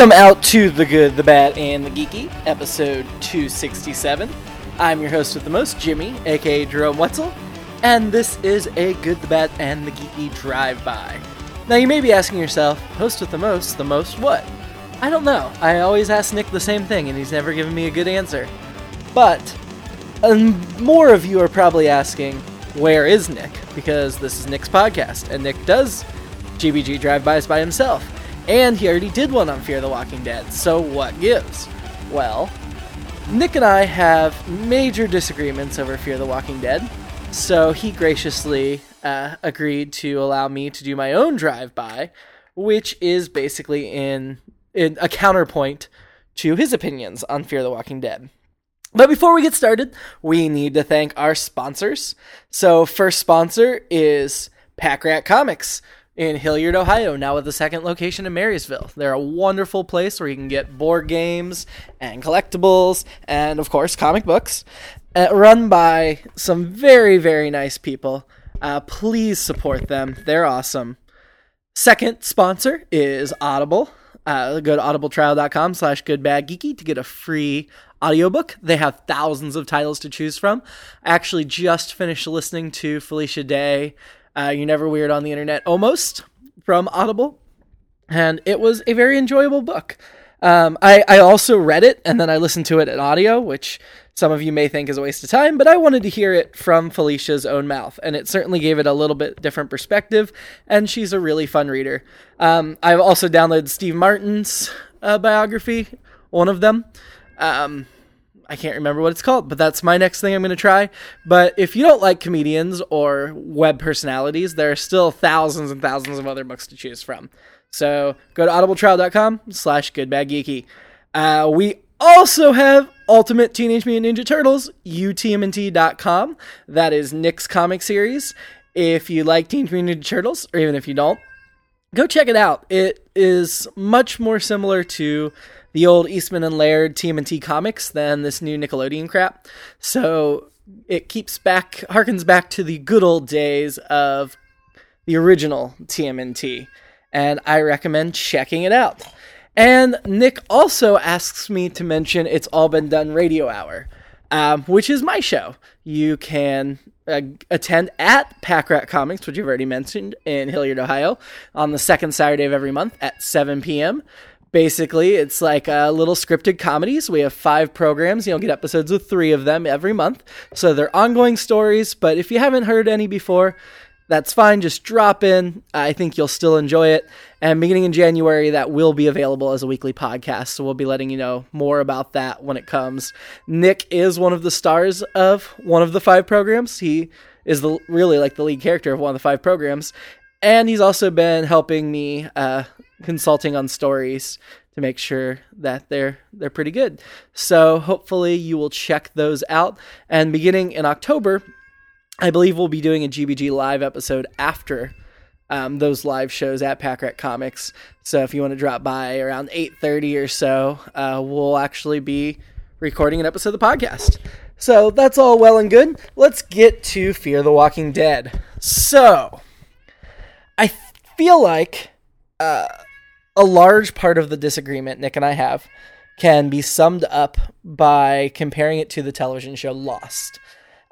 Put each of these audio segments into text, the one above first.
Welcome out to The Good, the Bad, and the Geeky, episode 267. I'm your host with the most, Jimmy, aka Jerome Wetzel, and this is a Good, the Bad, and the Geeky drive by. Now, you may be asking yourself, host with the most, the most what? I don't know. I always ask Nick the same thing, and he's never given me a good answer. But, um, more of you are probably asking, where is Nick? Because this is Nick's podcast, and Nick does GBG drive-bys by himself. And he already did one on Fear the Walking Dead, so what gives? Well, Nick and I have major disagreements over Fear the Walking Dead, so he graciously uh, agreed to allow me to do my own drive by, which is basically in, in a counterpoint to his opinions on Fear the Walking Dead. But before we get started, we need to thank our sponsors. So, first sponsor is Pack Rat Comics in Hilliard, Ohio, now with a second location in Marysville. They're a wonderful place where you can get board games and collectibles and, of course, comic books, uh, run by some very, very nice people. Uh, please support them. They're awesome. Second sponsor is Audible. Uh, go to audibletrial.com slash goodbadgeeky to get a free audiobook. They have thousands of titles to choose from. I actually just finished listening to Felicia Day uh, You're Never Weird on the Internet almost from Audible. And it was a very enjoyable book. Um, I, I also read it and then I listened to it in audio, which some of you may think is a waste of time, but I wanted to hear it from Felicia's own mouth, and it certainly gave it a little bit different perspective. And she's a really fun reader. Um, I've also downloaded Steve Martin's uh, biography, one of them. Um, I can't remember what it's called, but that's my next thing I'm going to try. But if you don't like comedians or web personalities, there are still thousands and thousands of other books to choose from. So go to audibletrial.com slash goodbadgeeky. Uh, we also have Ultimate Teenage Mutant Ninja Turtles, utmnt.com. That is Nick's comic series. If you like Teenage Mutant Ninja Turtles, or even if you don't, go check it out. It is much more similar to the old Eastman and Laird TMNT comics than this new Nickelodeon crap. So it keeps back, harkens back to the good old days of the original TMNT, and I recommend checking it out. And Nick also asks me to mention It's All Been Done Radio Hour, um, which is my show. You can uh, attend at Pack Rat Comics, which you've already mentioned in Hilliard, Ohio, on the second Saturday of every month at 7 p.m basically it's like uh, little scripted comedies. We have five programs. You'll get episodes of three of them every month. So they're ongoing stories but if you haven't heard any before that's fine. Just drop in. I think you'll still enjoy it. And beginning in january that will be available as a weekly podcast. So we'll be letting you know more about that when it comes. Nick is one of the stars of one of the five programs. He is the really like the lead character of one of the five programs. And he's also been helping me uh, consulting on stories to make sure that they're they're pretty good. So hopefully you will check those out. And beginning in October, I believe we'll be doing a GBG live episode after um, those live shows at Pack Rat Comics. So if you want to drop by around 8:30 or so, uh, we'll actually be recording an episode of the podcast. So that's all well and good. Let's get to Fear the Walking Dead. So I feel like uh, a large part of the disagreement Nick and I have can be summed up by comparing it to the television show Lost.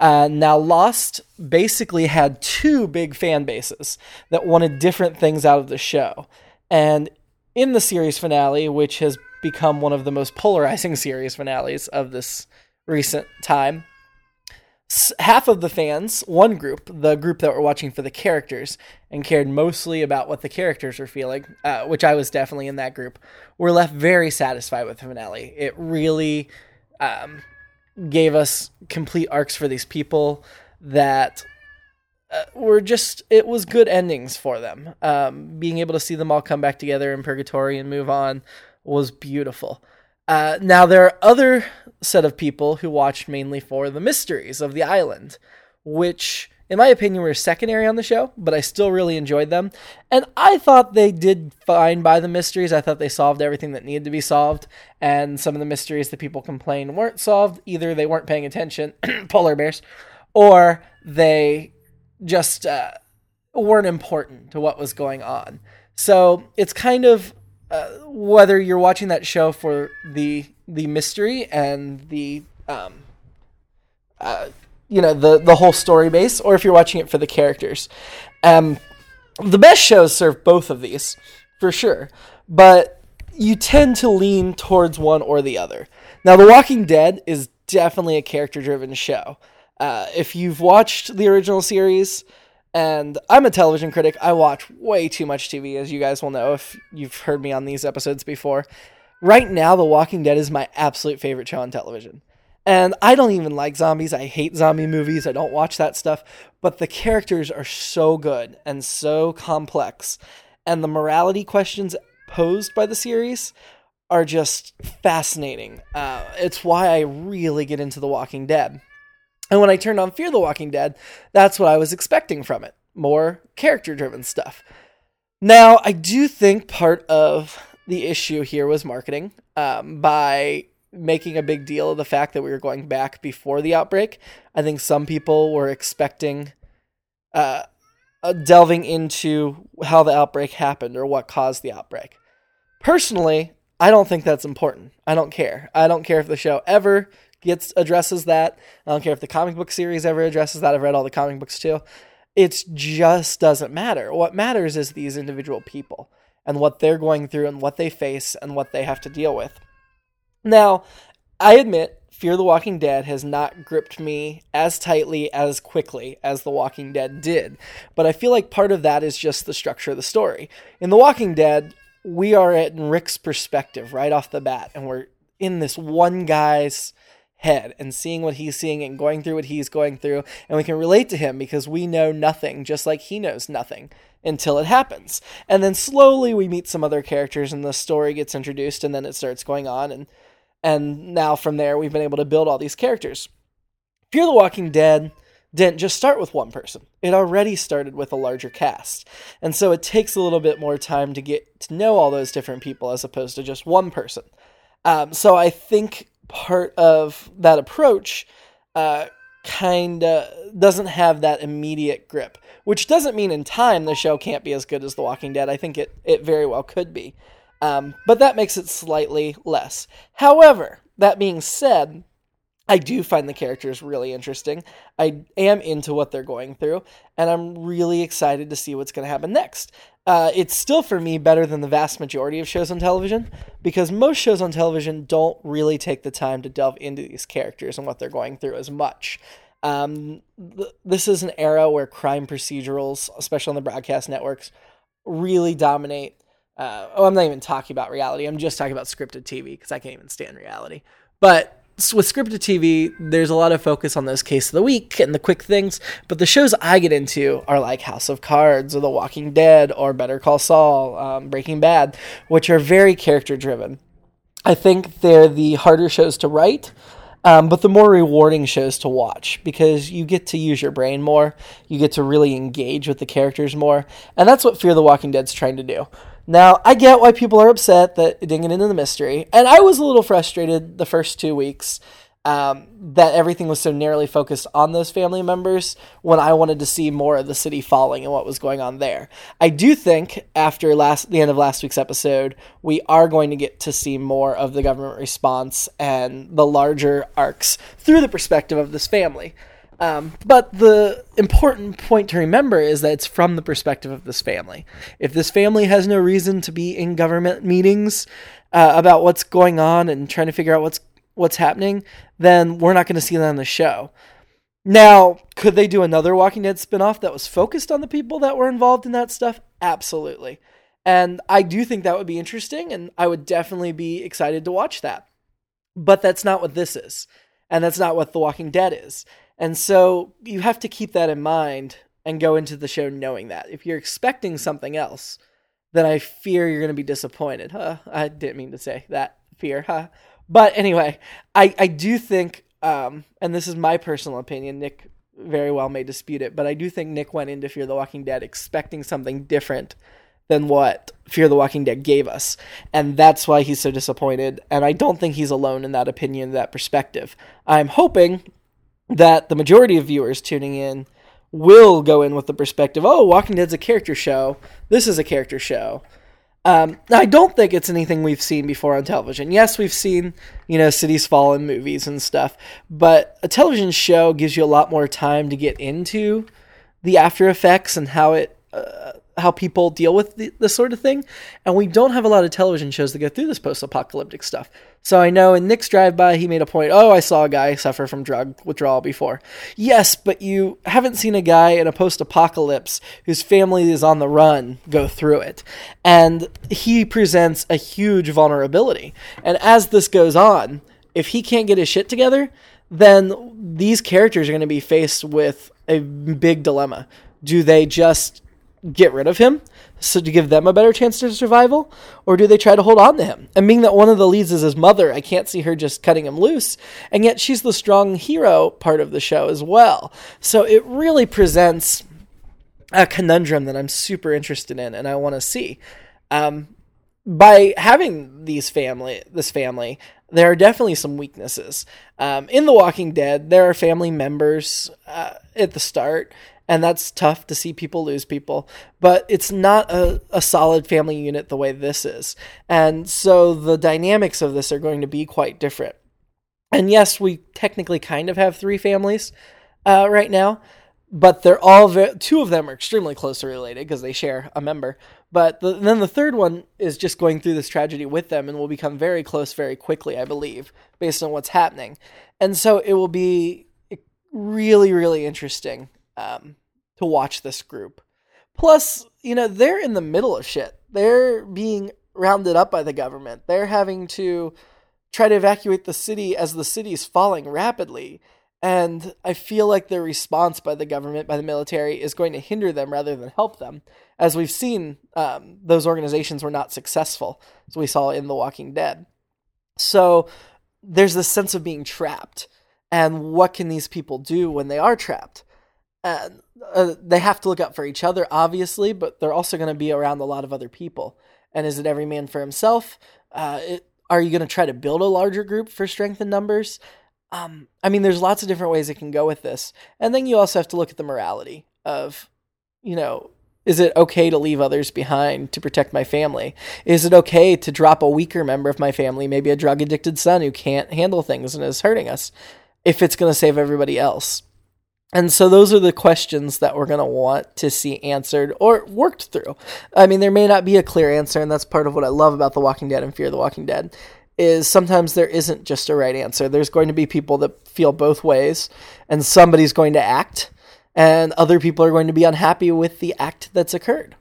Uh, now, Lost basically had two big fan bases that wanted different things out of the show. And in the series finale, which has become one of the most polarizing series finales of this recent time. Half of the fans, one group, the group that were watching for the characters and cared mostly about what the characters were feeling, uh, which I was definitely in that group, were left very satisfied with the finale. It really um, gave us complete arcs for these people that uh, were just it was good endings for them. Um, being able to see them all come back together in purgatory and move on was beautiful. Uh, now there are other set of people who watched mainly for the mysteries of the island, which in my opinion were secondary on the show, but I still really enjoyed them. And I thought they did fine by the mysteries. I thought they solved everything that needed to be solved, and some of the mysteries that people complained weren't solved. Either they weren't paying attention, polar bears, or they just uh, weren't important to what was going on. So it's kind of uh, whether you're watching that show for the the mystery and the um, uh, you know the the whole story base, or if you're watching it for the characters. Um, the best shows serve both of these for sure, but you tend to lean towards one or the other. Now, The Walking Dead is definitely a character driven show. Uh, if you've watched the original series, and I'm a television critic, I watch way too much TV, as you guys will know if you've heard me on these episodes before. Right now, The Walking Dead is my absolute favorite show on television. And I don't even like zombies. I hate zombie movies. I don't watch that stuff. But the characters are so good and so complex. And the morality questions posed by the series are just fascinating. Uh, it's why I really get into The Walking Dead. And when I turned on Fear the Walking Dead, that's what I was expecting from it more character driven stuff. Now, I do think part of the issue here was marketing um, by making a big deal of the fact that we were going back before the outbreak. I think some people were expecting uh, uh, delving into how the outbreak happened or what caused the outbreak. Personally, I don't think that's important. I don't care. I don't care if the show ever gets addresses that. I don't care if the comic book series ever addresses that. I've read all the comic books too. It just doesn't matter. What matters is these individual people and what they're going through and what they face and what they have to deal with. Now, I admit Fear the Walking Dead has not gripped me as tightly as quickly as The Walking Dead did, but I feel like part of that is just the structure of the story. In The Walking Dead, we are at Rick's perspective right off the bat, and we're in this one guy's head and seeing what he's seeing and going through what he's going through, and we can relate to him because we know nothing, just like he knows nothing until it happens. And then slowly we meet some other characters, and the story gets introduced, and then it starts going on, and and now from there we've been able to build all these characters. Fear the Walking Dead didn't just start with one person. It already started with a larger cast. And so it takes a little bit more time to get to know all those different people as opposed to just one person. Um, so I think part of that approach uh, kind of doesn't have that immediate grip, which doesn't mean in time the show can't be as good as The Walking Dead. I think it, it very well could be. Um, but that makes it slightly less. However, that being said, I do find the characters really interesting. I am into what they're going through, and I'm really excited to see what's going to happen next. Uh, it's still for me better than the vast majority of shows on television because most shows on television don't really take the time to delve into these characters and what they're going through as much. Um, th- this is an era where crime procedurals, especially on the broadcast networks, really dominate. Uh, oh, I'm not even talking about reality. I'm just talking about scripted TV because I can't even stand reality. But with scripted TV, there's a lot of focus on those case of the week and the quick things, but the shows I get into are like House of Cards or The Walking Dead or Better Call Saul, um, Breaking Bad, which are very character driven. I think they're the harder shows to write, um, but the more rewarding shows to watch because you get to use your brain more, you get to really engage with the characters more, and that's what Fear the Walking Dead's trying to do. Now, I get why people are upset that it didn't get into the mystery, and I was a little frustrated the first two weeks um, that everything was so narrowly focused on those family members when I wanted to see more of the city falling and what was going on there. I do think after last the end of last week's episode, we are going to get to see more of the government response and the larger arcs through the perspective of this family. Um, but the important point to remember is that it's from the perspective of this family. If this family has no reason to be in government meetings, uh, about what's going on and trying to figure out what's what's happening, then we're not going to see that on the show. Now, could they do another Walking Dead spinoff that was focused on the people that were involved in that stuff? Absolutely. And I do think that would be interesting, and I would definitely be excited to watch that. But that's not what this is. And that's not what The Walking Dead is. And so you have to keep that in mind and go into the show knowing that. If you're expecting something else, then I fear you're going to be disappointed. Huh? I didn't mean to say that fear, huh? But anyway, I, I do think, um, and this is my personal opinion, Nick very well may dispute it, but I do think Nick went into Fear the Walking Dead expecting something different than what Fear the Walking Dead gave us. And that's why he's so disappointed. And I don't think he's alone in that opinion, that perspective. I'm hoping that the majority of viewers tuning in will go in with the perspective oh, Walking Dead's a character show. This is a character show. Um, I don't think it's anything we've seen before on television. Yes, we've seen, you know, Cities Fall in movies and stuff, but a television show gives you a lot more time to get into the after effects and how it uh, how people deal with the, this sort of thing. And we don't have a lot of television shows that go through this post apocalyptic stuff. So I know in Nick's drive by, he made a point oh, I saw a guy suffer from drug withdrawal before. Yes, but you haven't seen a guy in a post apocalypse whose family is on the run go through it. And he presents a huge vulnerability. And as this goes on, if he can't get his shit together, then these characters are going to be faced with a big dilemma. Do they just get rid of him so to give them a better chance to survival? Or do they try to hold on to him? And being that one of the leads is his mother i can't see her just cutting him loose. And yet she's the strong hero part of the show as well. So it really presents a conundrum that i'm super interested in and i want to see. Um, by having these family this family there are definitely some weaknesses. Um, in the walking dead there are family members uh, at the start and that's tough to see people lose people. But it's not a, a solid family unit the way this is. And so the dynamics of this are going to be quite different. And yes we technically kind of have three families uh, right now but they're all ve- two of them are extremely closely related because they share a member. But the, then the third one is just going through this tragedy with them and will become very close very quickly i believe based on what's happening. And so it will be really really interesting um, to watch this group. Plus, you know, they're in the middle of shit. They're being rounded up by the government. They're having to try to evacuate the city as the city is falling rapidly. And I feel like their response by the government, by the military, is going to hinder them rather than help them. As we've seen, um, those organizations were not successful, as we saw in The Walking Dead. So there's this sense of being trapped. And what can these people do when they are trapped? Uh, they have to look out for each other, obviously, but they're also going to be around a lot of other people. And is it every man for himself? Uh, it, are you going to try to build a larger group for strength in numbers? Um, I mean, there's lots of different ways it can go with this. And then you also have to look at the morality of, you know, is it okay to leave others behind to protect my family? Is it okay to drop a weaker member of my family, maybe a drug addicted son who can't handle things and is hurting us, if it's going to save everybody else? And so those are the questions that we're going to want to see answered or worked through. I mean, there may not be a clear answer, and that's part of what I love about The Walking Dead and Fear the Walking Dead is sometimes there isn't just a right answer. There's going to be people that feel both ways, and somebody's going to act, and other people are going to be unhappy with the act that's occurred.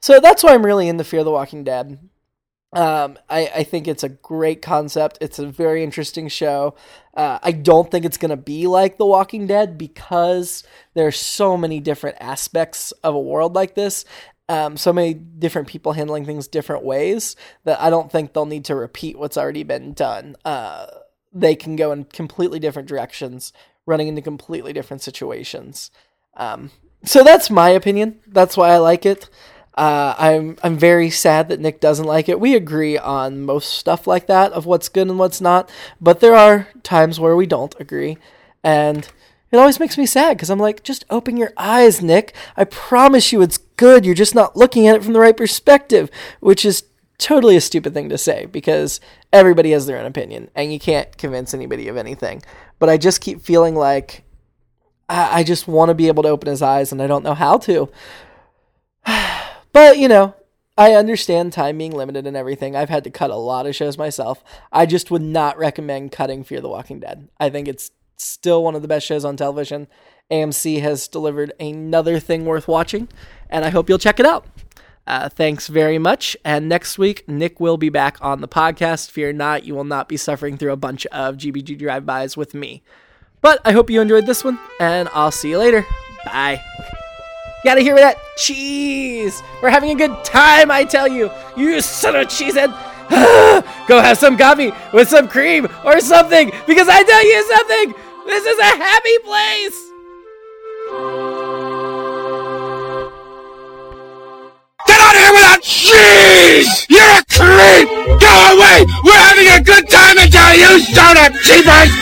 So that's why I'm really into Fear the Walking Dead. Um, I, I think it's a great concept. It's a very interesting show. Uh, I don't think it's going to be like The Walking Dead because there's so many different aspects of a world like this. Um, so many different people handling things different ways that I don't think they'll need to repeat what's already been done. Uh, they can go in completely different directions, running into completely different situations. Um, so that's my opinion. That's why I like it. Uh, I'm I'm very sad that Nick doesn't like it. We agree on most stuff like that of what's good and what's not, but there are times where we don't agree, and it always makes me sad because I'm like, just open your eyes, Nick. I promise you, it's good. You're just not looking at it from the right perspective, which is totally a stupid thing to say because everybody has their own opinion, and you can't convince anybody of anything. But I just keep feeling like I, I just want to be able to open his eyes, and I don't know how to. But, you know, I understand time being limited and everything. I've had to cut a lot of shows myself. I just would not recommend cutting Fear the Walking Dead. I think it's still one of the best shows on television. AMC has delivered another thing worth watching, and I hope you'll check it out. Uh, thanks very much. And next week, Nick will be back on the podcast. Fear not, you will not be suffering through a bunch of GBG drive bys with me. But I hope you enjoyed this one, and I'll see you later. Bye. Gotta hear that cheese! We're having a good time, I tell you! You son of cheesehead! Go have some coffee with some cream or something, because I tell you something! This is a happy place! Get out of here without cheese! You're a creep! Go away! We're having a good time until you start up, cheapers!